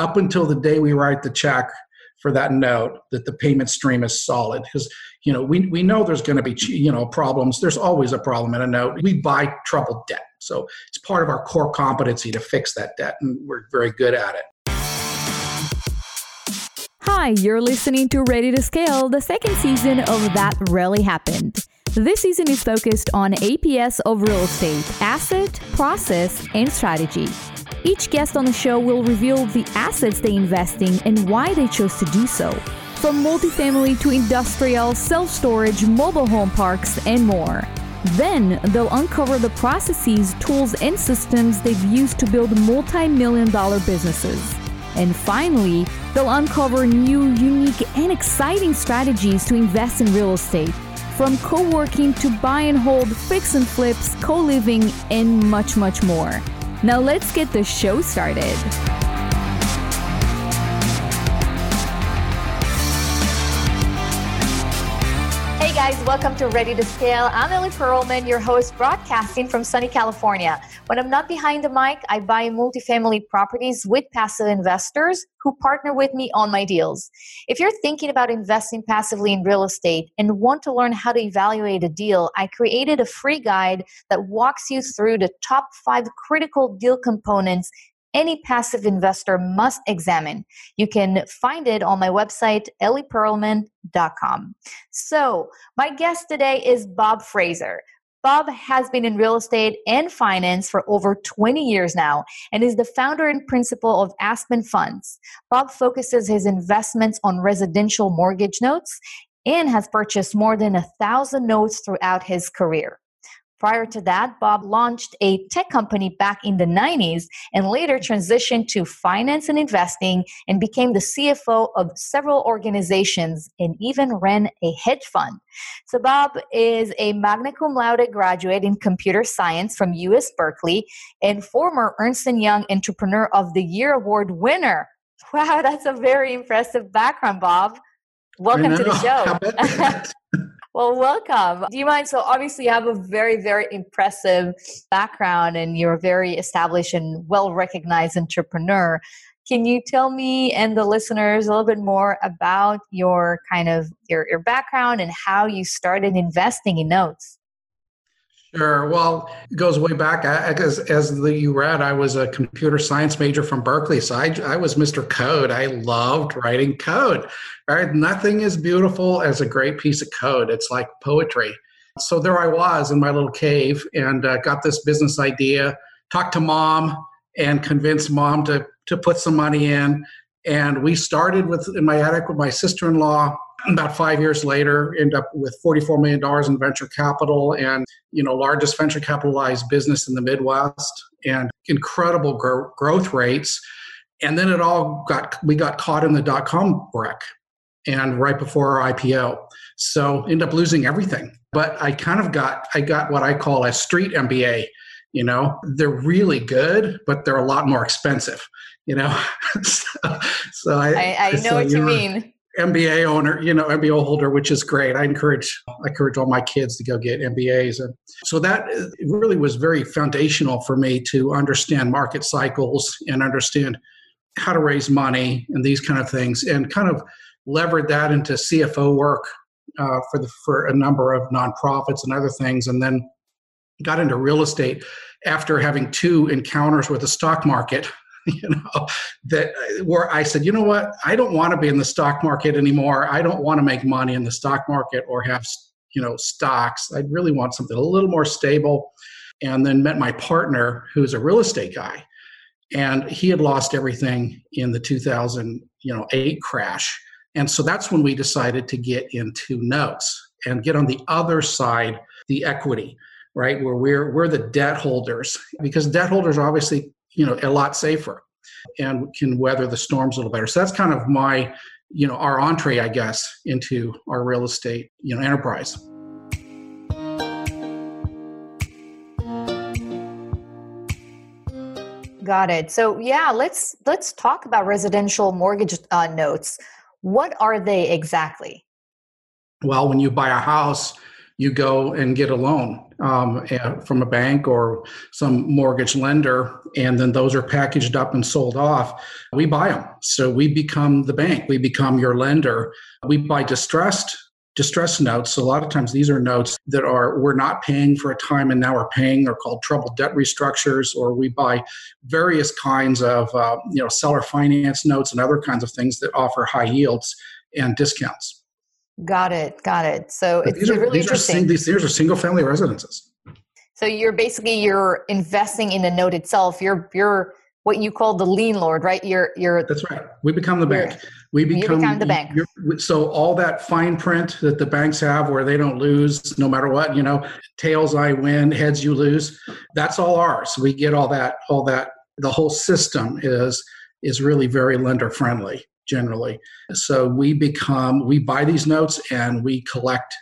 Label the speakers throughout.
Speaker 1: up until the day we write the check for that note that the payment stream is solid. Because you know we, we know there's going to be you know problems. There's always a problem in a note. We buy troubled debt. So it's part of our core competency to fix that debt and we're very good at it.
Speaker 2: Hi, you're listening to Ready to Scale, the second season of That Really Happened. This season is focused on APS of real estate, asset, process, and strategy. Each guest on the show will reveal the assets they invest in and why they chose to do so. From multifamily to industrial, self storage, mobile home parks, and more. Then they'll uncover the processes, tools, and systems they've used to build multi million dollar businesses. And finally, they'll uncover new, unique, and exciting strategies to invest in real estate. From co working to buy and hold, fix and flips, co living, and much, much more. Now let's get the show started. Guys, welcome to Ready to Scale. I'm Ellie Perlman, your host, broadcasting from sunny California. When I'm not behind the mic, I buy multifamily properties with passive investors who partner with me on my deals. If you're thinking about investing passively in real estate and want to learn how to evaluate a deal, I created a free guide that walks you through the top five critical deal components any passive investor must examine. You can find it on my website, ellieperlman.com. So, my guest today is Bob Fraser. Bob has been in real estate and finance for over 20 years now and is the founder and principal of Aspen Funds. Bob focuses his investments on residential mortgage notes and has purchased more than a thousand notes throughout his career. Prior to that, Bob launched a tech company back in the 90s and later transitioned to finance and investing and became the CFO of several organizations and even ran a hedge fund. So, Bob is a magna cum laude graduate in computer science from UC Berkeley and former Ernst & Young Entrepreneur of the Year Award winner. Wow, that's a very impressive background, Bob. Welcome to the show. Well, welcome. Do you mind? So, obviously, you have a very, very impressive background and you're a very established and well recognized entrepreneur. Can you tell me and the listeners a little bit more about your kind of your, your background and how you started investing in notes?
Speaker 1: Sure. Well, it goes way back. As, as the, you read, I was a computer science major from Berkeley. So I, I was Mr. Code. I loved writing code. Right? Nothing is beautiful as a great piece of code. It's like poetry. So there I was in my little cave and uh, got this business idea, talked to mom and convinced mom to, to put some money in. And we started with in my attic with my sister-in-law about five years later end up with $44 million in venture capital and you know largest venture capitalized business in the midwest and incredible gro- growth rates. And then it all got we got caught in the dot-com wreck and right before our ipo so end up losing everything. But i kind of got i got what i call a street mba you know? They're really good but they're a lot more expensive you know? So,
Speaker 2: so, i, I, I know so what you mean
Speaker 1: MBA owner, you know, MBA holder, which is great. I encourage I encourage all my kids to go get MBAs, and so that really was very foundational for me to understand market cycles and understand how to raise money and these kind of things, and kind of levered that into CFO work uh, for the for a number of nonprofits and other things, and then got into real estate after having two encounters with the stock market you know that uh, where i said you know what? I don't want to be in the stock market anymore. I don't want to make money in the stock market or have you know stocks. I really want something a little more stable. And then met my partner who's a real estate guy and he had lost everything in the 2000 you know 8 crash. And so that's when we decided to get into notes and get on the other side the equity right where we're we're the debt holders. Because debt holders are obviously you know a lot safer and can weather the storms a little better. So that's kind of my you know our entree i guess into our real estate you know enterprise.
Speaker 2: Got it. So yeah let's let's talk about residential mortgage uh, notes. What are they exactly?
Speaker 1: Well when you buy a house you go and get a loan um, from a bank or some mortgage lender, and then those are packaged up and sold off. We buy them. So we become the bank, we become your lender. We buy distressed distress notes. A lot of times these are notes that are we're not paying for a time and now we're paying. They're called troubled debt restructures, or we buy various kinds of uh, you know seller finance notes and other kinds of things that offer high yields and discounts.
Speaker 2: Got it. Got it. So but
Speaker 1: it's these are,
Speaker 2: really
Speaker 1: these
Speaker 2: interesting.
Speaker 1: Are, these, these are single family residences.
Speaker 2: So you're basically you're investing in the note itself. You're you're what you call the lien lord, right? You're you're
Speaker 1: That's right. We become the bank. We become,
Speaker 2: become the bank.
Speaker 1: So all that fine print that the banks have where they don't lose no matter what, you know, tails I win, heads you lose, that's all ours. We get all that all that the whole system is is really very lender friendly generally. So we become we buy these notes and we collect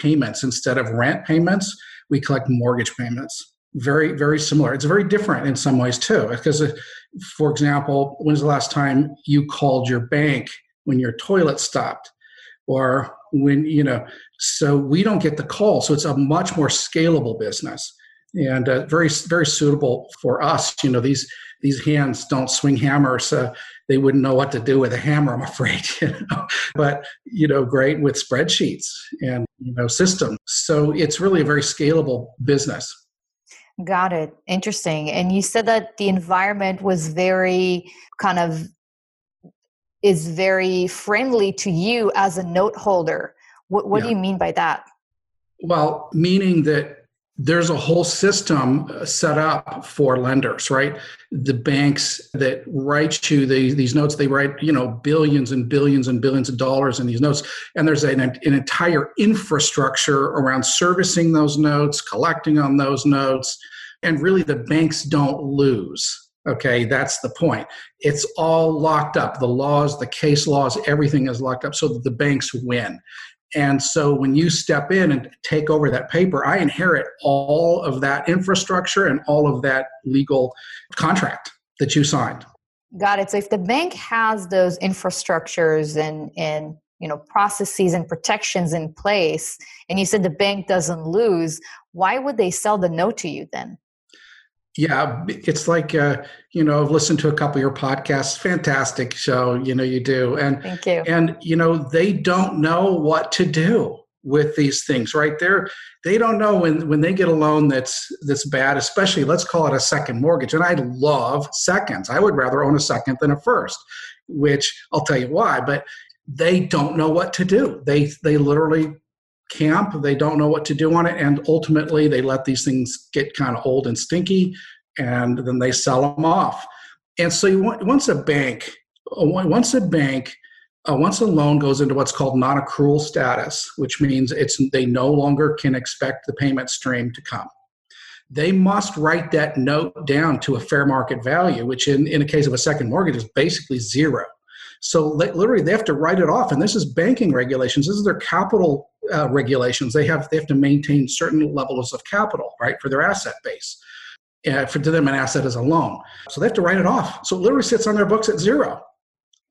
Speaker 1: payments. Instead of rent payments, we collect mortgage payments. Very very similar. It's very different in some ways too because uh, for example when's the last time you called your bank when your toilet stopped? Or when you know so we don't get the call. So it's a much more scalable business and uh, very very suitable for us you know these these hands don't swing hammers uh, they wouldn't know what to do with a hammer i'm afraid you know? but you know great with spreadsheets and you know systems so it's really a very scalable business
Speaker 2: Got it. Interesting. And you said that the environment was very kind of is very friendly to you as a note holder. What, what yeah. do you mean by that?
Speaker 1: Well, meaning that there's a whole system uh, set up for lenders, right? The banks that write you the, these notes, they write, you know, billions and billions and billions of dollars in these notes. And there's an, an entire infrastructure around servicing those notes, collecting on those notes. And really, the banks don't lose. Okay, that's the point. It's all locked up. The laws, the case laws, everything is locked up so that the banks win. And so when you step in and take over that paper, I inherit all of that infrastructure and all of that legal contract that you signed.
Speaker 2: Got it. So if the bank has those infrastructures and and you know processes and protections in place, and you said the bank doesn't lose, why would they sell the note to you then?
Speaker 1: Yeah, it's like uh, you know, I've listened to a couple of your podcasts. Fantastic show, you know, you do, and
Speaker 2: thank you.
Speaker 1: And you know, they don't know what to do with these things, right? They're they don't know when when they get a loan that's that's bad, especially let's call it a second mortgage. And I love seconds. I would rather own a second than a first, which I'll tell you why. But they don't know what to do. They they literally camp. They don't know what to do on it. And ultimately, they let these things get kind of old and stinky and then they sell them off. And so, you want, once a bank, uh, once a bank, uh, once a loan goes into what's called non-accrual status, which means it's they no longer can expect the payment stream to come. They must write that note down to a fair market value, which in, in a case of a second mortgage is basically zero. So literally, they have to write it off, and this is banking regulations. This is their capital uh, regulations. They have they have to maintain certain levels of capital, right, for their asset base. Uh, for to them, an asset is a loan, so they have to write it off. So it literally sits on their books at zero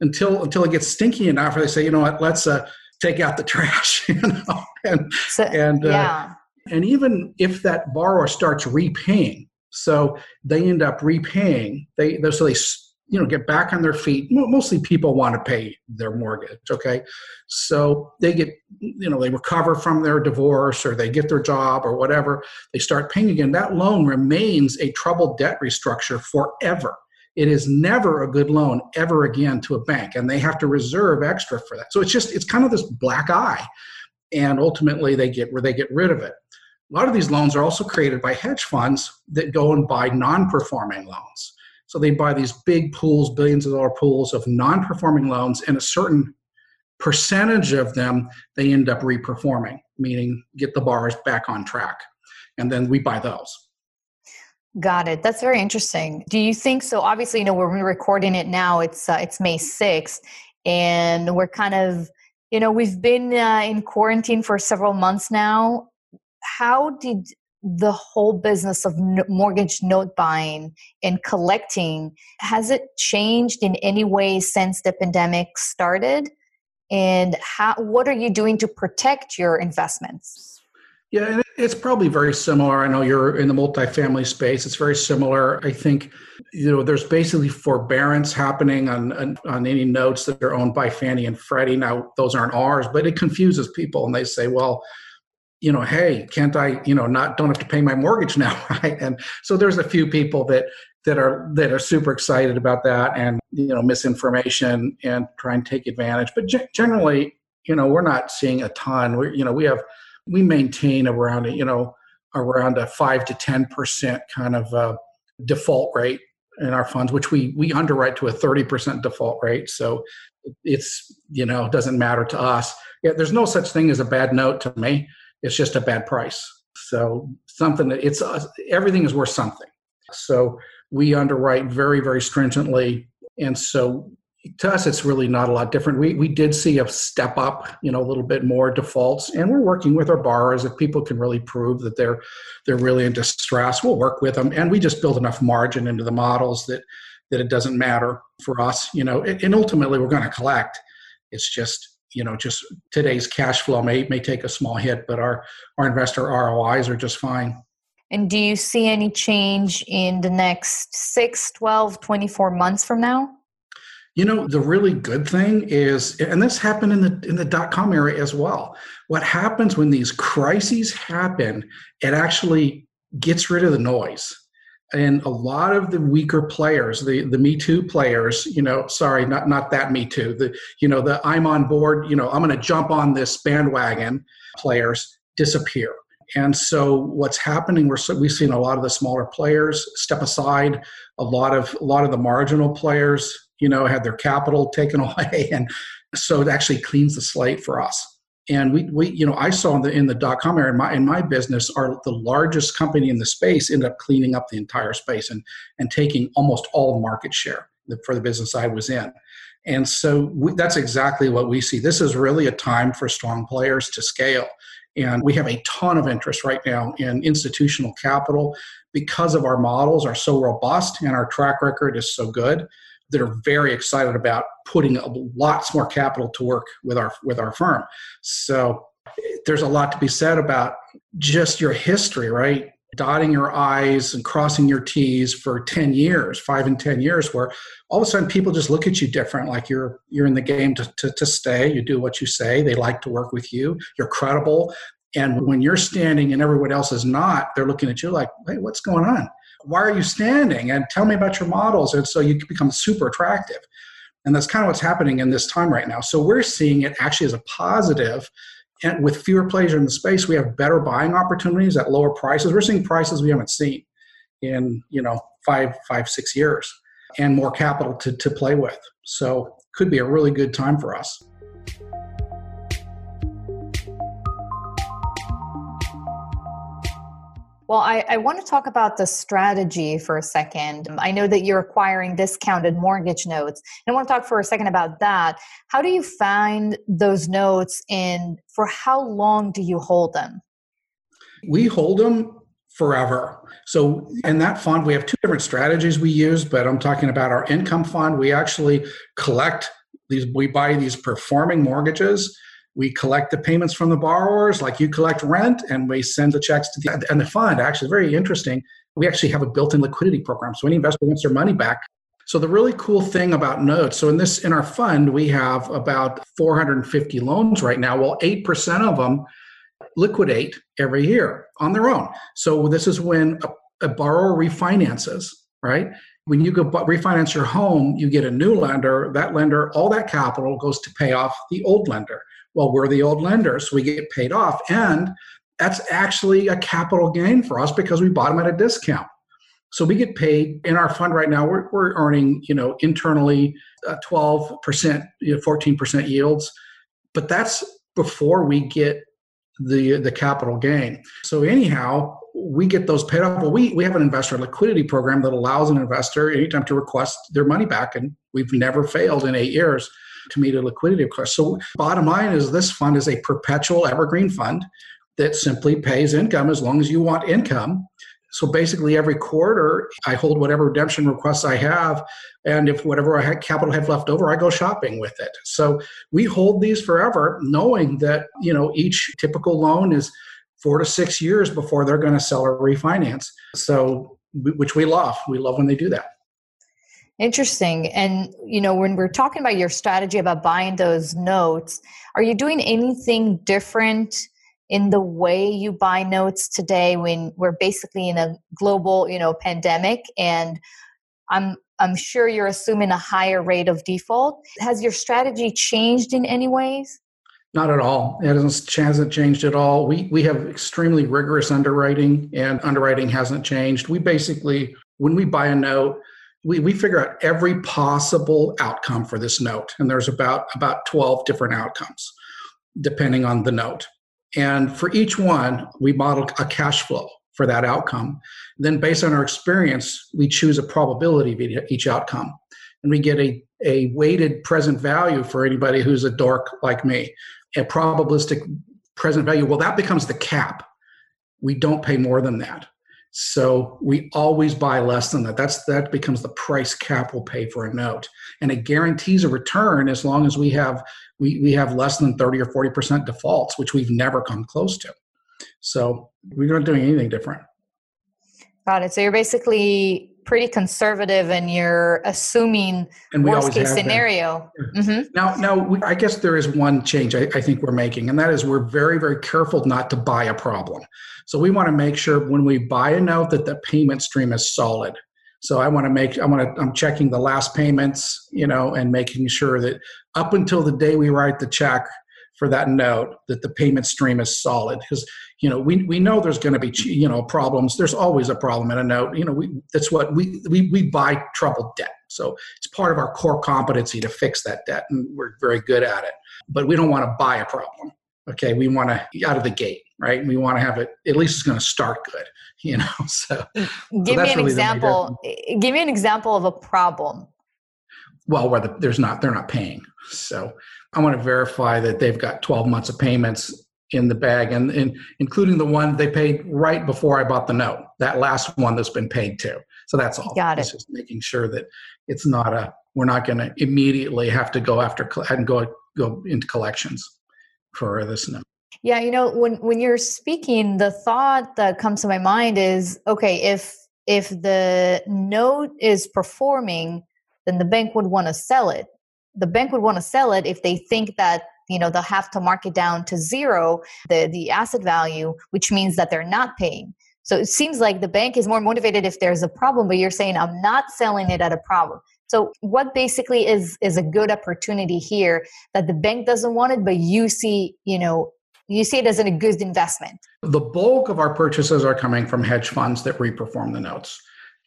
Speaker 1: until until it gets stinky enough, where they say, you know what, let's uh, take out the trash, you know, and
Speaker 2: so,
Speaker 1: and
Speaker 2: uh, yeah.
Speaker 1: and even if that borrower starts repaying, so they end up repaying. They so they you know get back on their feet. Mostly people want to pay their mortgage okay? So they get you know they recover from their divorce or they get their job or whatever they start paying again. That loan remains a troubled debt restructure forever. It is never a good loan ever again to a bank and they have to reserve extra for that. So it's just it's kind of this black eye and ultimately they get where they get rid of it. A lot of these loans are also created by hedge funds that go and buy non-performing loans so they buy these big pools, billions of dollar pools of non performing loans, and a certain percentage of them they end up reperforming, meaning get the bars back on track. And then we buy those.
Speaker 2: Got it. That's very interesting. Do you think so? Obviously, you know, we're recording it now. It's uh, it's May sixth, and we're kind of, you know, we've been uh, in quarantine for several months now. How did the whole business of mortgage note buying and collecting has it changed in any way since the pandemic started and how what are you doing to protect your investments
Speaker 1: Yeah, it's probably very similar. I know you're in the multifamily space. It's very similar. I think you know there's basically forbearance happening on, on, on any notes that are owned by Fannie and Freddie. Now those aren't ours, but it confuses people, and they say, well, you know, hey, can't I, you know, not don't have to pay my mortgage now, right? And so there's a few people that that are that are super excited about that, and you know, misinformation and try and take advantage. But generally, you know, we're not seeing a ton. We, you know, we have we maintain around you know around a five to ten percent kind of uh, default rate in our funds, which we we underwrite to a thirty percent default rate. So it's you know doesn't matter to us. Yeah, there's no such thing as a bad note to me it's just a bad price. So something that it's uh, everything is worth something. So we underwrite very very stringently, and so to us it's really not a lot different. We we did see a step up, you know, a little bit more defaults, and we're working with our borrowers if people can really prove that they're they're really in distress. We'll work with them, and we just build enough margin into the models that that it doesn't matter for us, you know. And ultimately, we're going to collect. It's just you know just today's cash flow may may take a small hit but our our investor rois are just fine.
Speaker 2: And do you see any change in the next 6 12 24 months from now?
Speaker 1: You know the really good thing is and this happened in the in the dot com era as well. What happens when these crises happen it actually gets rid of the noise and a lot of the weaker players, the the Me Too players, you know, sorry, not not that Me Too, the you know the I'm on board, you know, I'm going to jump on this bandwagon players disappear. And so what's happening? We're we've seen a lot of the smaller players step aside. A lot of a lot of the marginal players, you know, had their capital taken away, and so it actually cleans the slate for us and we, we you know i saw in the in the dot com area in my, in my business are the largest company in the space end up cleaning up the entire space and and taking almost all market share for the business i was in. And so we, that's exactly what we see. This is really a time for strong players to scale. And we have a ton of interest right now in institutional capital. Because of our models are so robust and our track record is so good that are very excited about putting lots more capital to work with our with our firm. So there's a lot to be said about just your history, right? Dotting your I's and crossing your T's for 10 years, five and 10 years, where all of a sudden people just look at you different, like you're you're in the game to, to, to stay, you do what you say, they like to work with you, you're credible. And when you're standing and everyone else is not, they're looking at you like, hey, what's going on? Why are you standing? And tell me about your models. And so you become super attractive. And that's kind of what's happening in this time right now. So we're seeing it actually as a positive. And with fewer players in the space, we have better buying opportunities at lower prices. We're seeing prices we haven't seen in, you know, five, five, six years and more capital to, to play with. So could be a really good time for us.
Speaker 2: Well, I, I, want to talk about the strategy for a second. I know that you're acquiring discounted mortgage notes. And I want to talk for a second about that. How do you find those notes and for how long do you hold them?
Speaker 1: We hold them forever. So in that fund, we have two different strategies we use, but I'm talking about our income fund. We actually collect these, we buy these performing mortgages we collect the payments from the borrowers like you collect rent and we send the checks to the and the fund. Actually very interesting. We actually have a built-in liquidity program so any investor wants their money back. So the really cool thing about notes so in this in our fund we have about 450 loans right now. Well 8% of them liquidate every year on their own. So this is when a, a borrower refinances right when you go refinance your home you get a new lender that lender all that capital goes to pay off the old lender well, we're the old lender, so we get paid off. And that's actually a capital gain for us because we bought them at a discount. So we get paid in our fund right now. We're, we're earning, you know, internally uh, 12%, you know, 14% yields, but that's before we get the the capital gain. So anyhow, we get those paid off. Well, we we have an investor liquidity program that allows an investor anytime to request their money back, and we've never failed in eight years to meet a liquidity request. So, bottom line is this fund is a perpetual evergreen fund that simply pays income as long as you want income. So basically, every quarter, I hold whatever redemption requests I have, and if whatever I had capital have left over, I go shopping with it. So we hold these forever, knowing that you know each typical loan is four to six years before they're going to sell or refinance. So, which we love. We love when they do that.
Speaker 2: Interesting. And, you know, when we're talking about your strategy about buying those notes, are you doing anything different in the way you buy notes today when we're basically in a global, you know, pandemic and I'm I'm sure you're assuming a higher rate of default. Has your strategy changed in any ways?
Speaker 1: Not at all. It hasn't changed at all. We we have extremely rigorous underwriting, and underwriting hasn't changed. We basically, when we buy a note, we, we figure out every possible outcome for this note, and there's about about twelve different outcomes, depending on the note. And for each one, we model a cash flow for that outcome. Then, based on our experience, we choose a probability of each outcome. And we get a, a weighted present value for anybody who's a dork like me, a probabilistic present value. Well, that becomes the cap. We don't pay more than that. So we always buy less than that. That's that becomes the price cap we'll pay for a note. And it guarantees a return as long as we have we, we have less than 30 or 40% defaults, which we've never come close to. So we're not doing anything different.
Speaker 2: Got it. So you're basically pretty conservative and you're assuming and worst case scenario.
Speaker 1: Mm-hmm. Now, now we, I guess there is one change I, I, think we're making, and that is we're very, very careful not to buy a problem. So we want to make sure when we buy a note that the payment stream is solid. So I want to make I want to I'm checking the last payments, you know, and making sure that up until the day we write the check, for that note that the payment stream is solid. Because you know we, we know there's going to be you know problems. There's always a problem in a note. You know we that's what we, we we buy troubled debt. So it's part of our core competency to fix that debt and we're very good at it. But we don't want to buy a problem okay we want to out of the gate right we want to have it at least it's going to start good you know so
Speaker 2: give so me an really example eh, give me an example of a problem
Speaker 1: well where the, there's not they're not paying so I want to verify that they've got 12 months of payments in the bag, and, and including the one they paid right before I bought the note. That last one that's been paid too. So that's all.
Speaker 2: Got it.
Speaker 1: It's just making sure that it's not a. We're not going to immediately have to go after and go go into collections for this note.
Speaker 2: Yeah, you know, when when you're speaking, the thought that comes to my mind is, okay, if if the note is performing, then the bank would want to sell it. The bank would want to sell it if they think that you know they'll have to mark it down to zero the the asset value which means that they're not paying. So it seems like the bank is more motivated if there's a problem but you're saying i'm not selling it at a problem so what basically is is a good opportunity here that the bank doesn't want it but you see you know you see it as a good investment
Speaker 1: the bulk of our purchases are coming from hedge funds that reperform the notes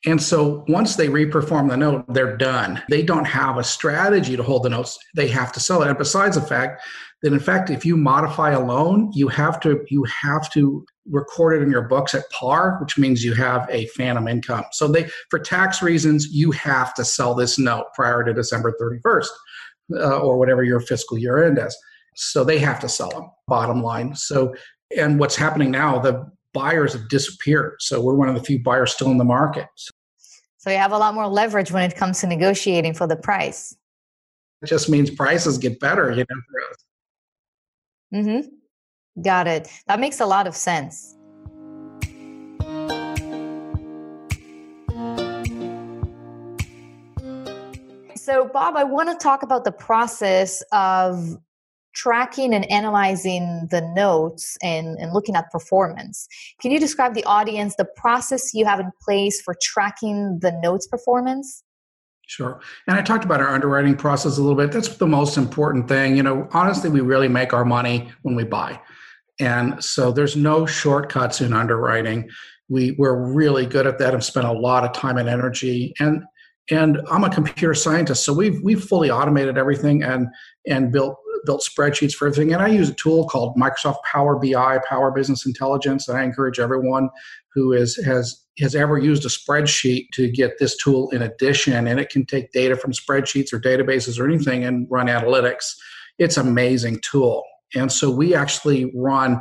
Speaker 1: and so once they reperform the note, they're done. They don't have a strategy to hold the notes. They have to sell it. And besides the fact that in fact, if you modify a loan, you have to you have to record it in your books at par, which means you have a phantom income. So they for tax reasons, you have to sell this note prior to December 31st uh, or whatever your fiscal year end is. So they have to sell them, bottom line. So and what's happening now, the buyers have disappeared. So we're one of the few buyers still in the market.
Speaker 2: So you have a lot more leverage when it comes to negotiating for the price.
Speaker 1: It just means prices get better, you know, for us.
Speaker 2: Mm-hmm. Got it. That makes a lot of sense. So, Bob, I want to talk about the process of tracking and analyzing the notes and, and looking at performance. Can you describe the audience the process you have in place for tracking the notes performance?
Speaker 1: Sure. And I talked about our underwriting process a little bit. That's the most important thing. You know, honestly, we really make our money when we buy. And so there's no shortcuts in underwriting. We, we're really good at that and spent a lot of time and energy. And and I'm a computer scientist, so we've we've fully automated everything and and built built spreadsheets for everything. And I use a tool called Microsoft Power BI, Power Business Intelligence. And I encourage everyone who is, has has ever used a spreadsheet to get this tool in addition. And it can take data from spreadsheets or databases or anything and run analytics. It's an amazing tool. And so we actually run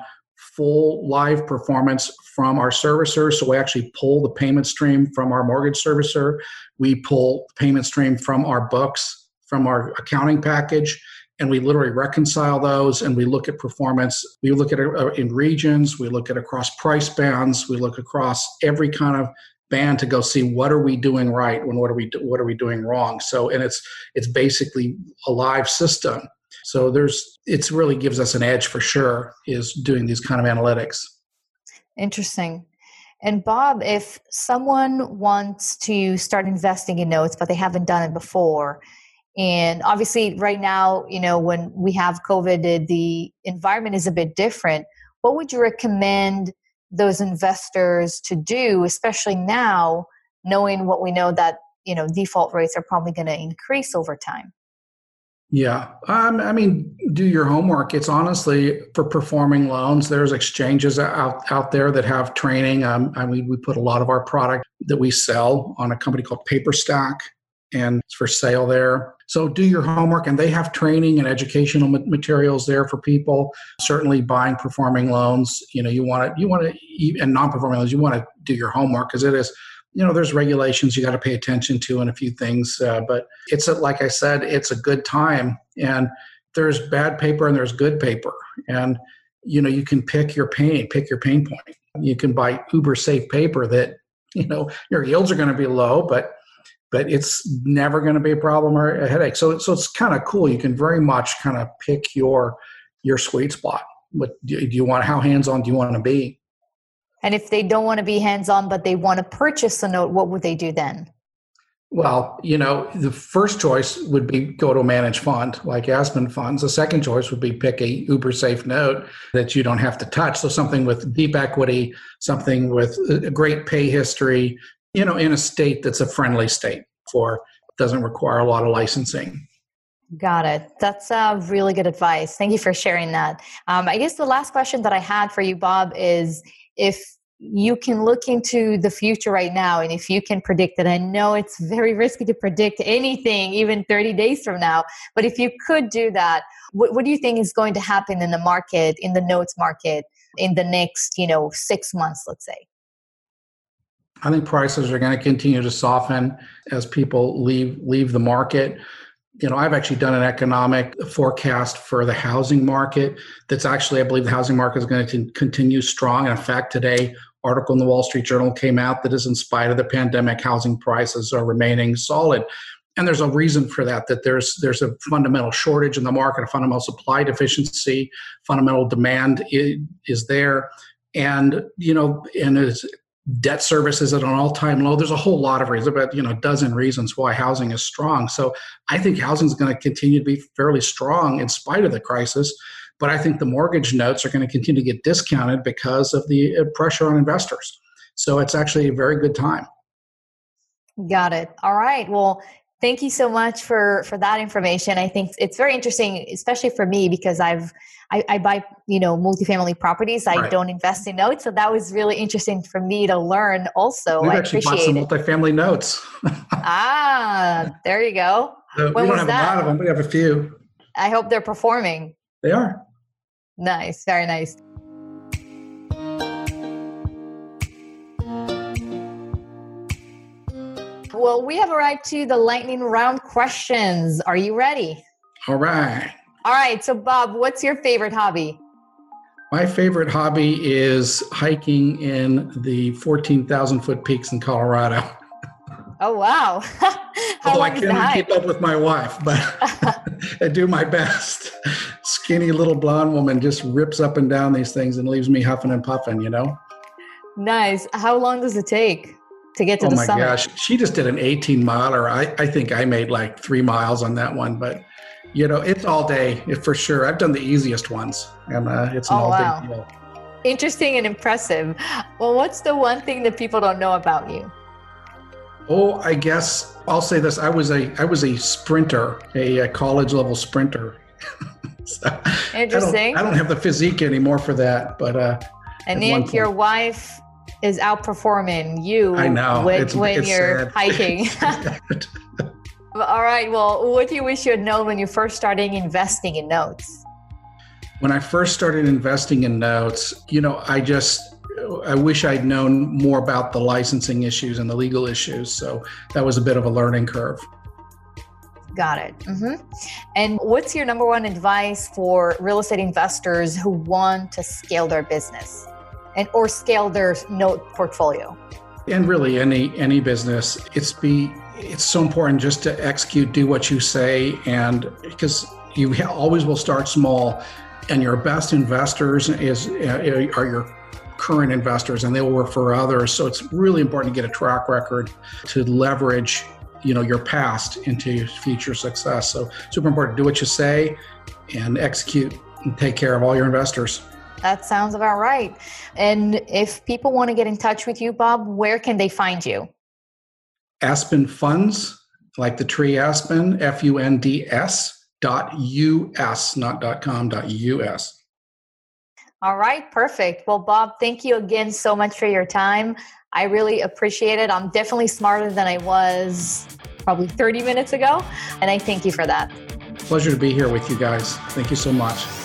Speaker 1: full live performance from our servicer. So we actually pull the payment stream from our mortgage servicer. We pull the payment stream from our books, from our accounting package and we literally reconcile those and we look at performance we look at it uh, in regions we look at across price bands we look across every kind of band to go see what are we doing right and what are we what are we doing wrong so and it's it's basically a live system so there's it's really gives us an edge for sure is doing these kind of analytics
Speaker 2: interesting and Bob, if someone wants to start investing in notes, but they haven't done it before, and obviously right now, you know, when we have COVID, the environment is a bit different. What would you recommend those investors to do, especially now, knowing what we know that, you know, default rates are probably going to increase over time?
Speaker 1: Yeah. Um, I mean, do your homework. It's honestly for performing loans. There's exchanges out, out there that have training. Um, I mean, we put a lot of our product that we sell on a company called Paperstac and it's for sale there. So do your homework, and they have training and educational materials there for people. Certainly, buying performing loans, you know, you want to, you want to, and non-performing loans, you want to do your homework because it is you know there's regulations you got to pay attention to and a few things uh, but it's a, like i said it's a good time and there's bad paper and there's good paper. And you know you can pick your pain pick your pain point. You can buy uber safe paper that you know your yields are going to be low but but it's never going to be a problem or a headache. So, so it's kind of cool. You can very much kind of pick your your sweet spot. What do you want how hands on do you want to be
Speaker 2: and if they don't want to be hands on, but they want to purchase a note, what would they do then?
Speaker 1: Well, you know, the first choice would be go to a managed fund like Aspen Funds. The second choice would be pick a uber safe note that you don't have to touch. So something with deep equity, something with a great pay history, you know, in a state that's a friendly state for doesn't require a lot of licensing.
Speaker 2: Got it. That's uh, really good advice. Thank you for sharing that. Um, I guess the last question that I had for you, Bob, is if you can look into the future right now and if you can predict it i know it's very risky to predict anything even 30 days from now but if you could do that what, what do you think is going to happen in the market in the notes market in the next you know six months let's say?
Speaker 1: I think prices are going to continue to soften as people leave leave the market you know, I've actually done an economic forecast for the housing market. That's actually, I believe, the housing market is going to continue strong. in fact, today, article in the Wall Street Journal came out that is, in spite of the pandemic, housing prices are remaining solid. And there's a reason for that. That there's there's a fundamental shortage in the market, a fundamental supply deficiency, fundamental demand is, is there, and you know, and it's debt service is at an all-time low. There's a whole lot of reasons about you know a dozen reasons why housing is strong. So i think housing is going to continue to be fairly strong in spite of the crisis but i think the mortgage notes are going to continue to get discounted because of the uh, pressure on investors. So it's actually a very good time.
Speaker 2: Got it. All right. Well thank you so much for for that information i think it's very interesting especially for me because i've I, I buy, you know, multifamily properties. I right. don't invest in notes. So that was really interesting for me to learn also.
Speaker 1: We've I actually bought some it. multifamily notes.
Speaker 2: ah, there you go.
Speaker 1: So when we don't have that? a lot of them. We have a few.
Speaker 2: I hope they're performing.
Speaker 1: They are.
Speaker 2: Nice. Very nice. Well, we have arrived to the lightning round questions. Are you ready?
Speaker 1: All right.
Speaker 2: All right. So, Bob, what's your favorite hobby?
Speaker 1: My favorite hobby is hiking in the 14,000 foot peaks in Colorado.
Speaker 2: Oh, wow.
Speaker 1: Although I can't keep up with my wife, but I do my best. Skinny little blonde woman just rips up and down these things and leaves me huffing and puffing, you know?
Speaker 2: Nice. How long does it take to get to
Speaker 1: oh
Speaker 2: the summit?
Speaker 1: Oh my gosh. She just did an 18 miler. I, I think I made like three miles on that one, but you know, it's all day for sure. I've done the easiest ones, and uh, it's an oh, all wow. day deal.
Speaker 2: Interesting and impressive. Well, what's the one thing that people don't know about you?
Speaker 1: Oh, I guess I'll say this: I was a I was a sprinter, a, a college level sprinter.
Speaker 2: so Interesting.
Speaker 1: I don't, I don't, have the physique anymore for that, but uh,
Speaker 2: and Nick, your wife is outperforming you.
Speaker 1: I know
Speaker 2: when, it's, when it's you're sad. hiking. All right. Well, what do you wish you had known when you first started investing in notes?
Speaker 1: When I first started investing in notes, you know, I just I wish I'd known more about the licensing issues and the legal issues. So that was a bit of a learning curve.
Speaker 2: Got it. Mm-hmm. And what's your number one advice for real estate investors who want to scale their business and or scale their note portfolio?
Speaker 1: And really, any any business, it's be it's so important just to execute, do what you say, and because you always will start small, and your best investors is uh, are your current investors, and they will refer others. So it's really important to get a track record to leverage you know your past into future success. So super important. Do what you say, and execute, and take care of all your investors.
Speaker 2: That sounds about right. And if people want to get in touch with you, Bob, where can they find you?
Speaker 1: Aspen Funds, like the tree Aspen, F U N D S dot US, not dot com, dot US.
Speaker 2: All right, perfect. Well, Bob, thank you again so much for your time. I really appreciate it. I'm definitely smarter than I was probably 30 minutes ago, and I thank you for that.
Speaker 1: Pleasure to be here with you guys. Thank you so much.